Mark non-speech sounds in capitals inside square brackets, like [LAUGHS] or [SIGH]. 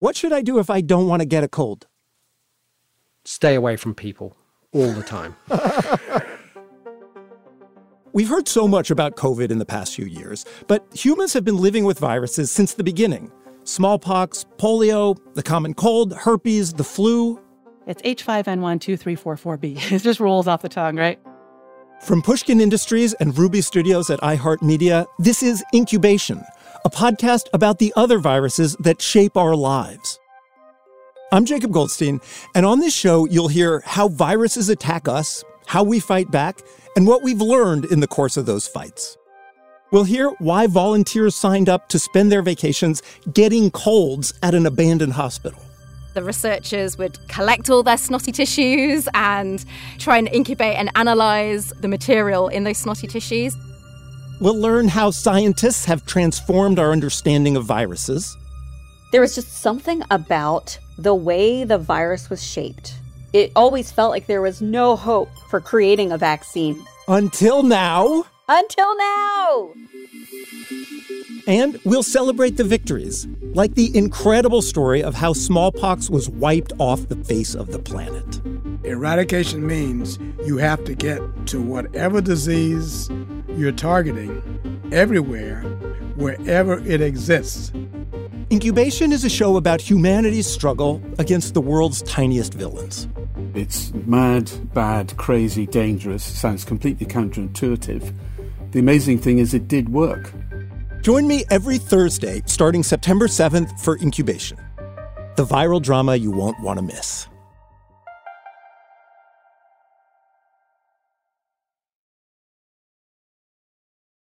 What should I do if I don't want to get a cold? Stay away from people all the time. [LAUGHS] We've heard so much about COVID in the past few years, but humans have been living with viruses since the beginning smallpox, polio, the common cold, herpes, the flu. It's H5N12344B. [LAUGHS] It just rolls off the tongue, right? From Pushkin Industries and Ruby Studios at iHeartMedia, this is Incubation, a podcast about the other viruses that shape our lives. I'm Jacob Goldstein, and on this show, you'll hear how viruses attack us, how we fight back, and what we've learned in the course of those fights. We'll hear why volunteers signed up to spend their vacations getting colds at an abandoned hospital. The researchers would collect all their snotty tissues and try and incubate and analyze the material in those snotty tissues. We'll learn how scientists have transformed our understanding of viruses. There was just something about the way the virus was shaped. It always felt like there was no hope for creating a vaccine. Until now. Until now! And we'll celebrate the victories, like the incredible story of how smallpox was wiped off the face of the planet. Eradication means you have to get to whatever disease you're targeting everywhere, wherever it exists. Incubation is a show about humanity's struggle against the world's tiniest villains. It's mad, bad, crazy, dangerous, sounds completely counterintuitive. The amazing thing is, it did work. Join me every Thursday, starting September 7th, for Incubation, the viral drama you won't want to miss.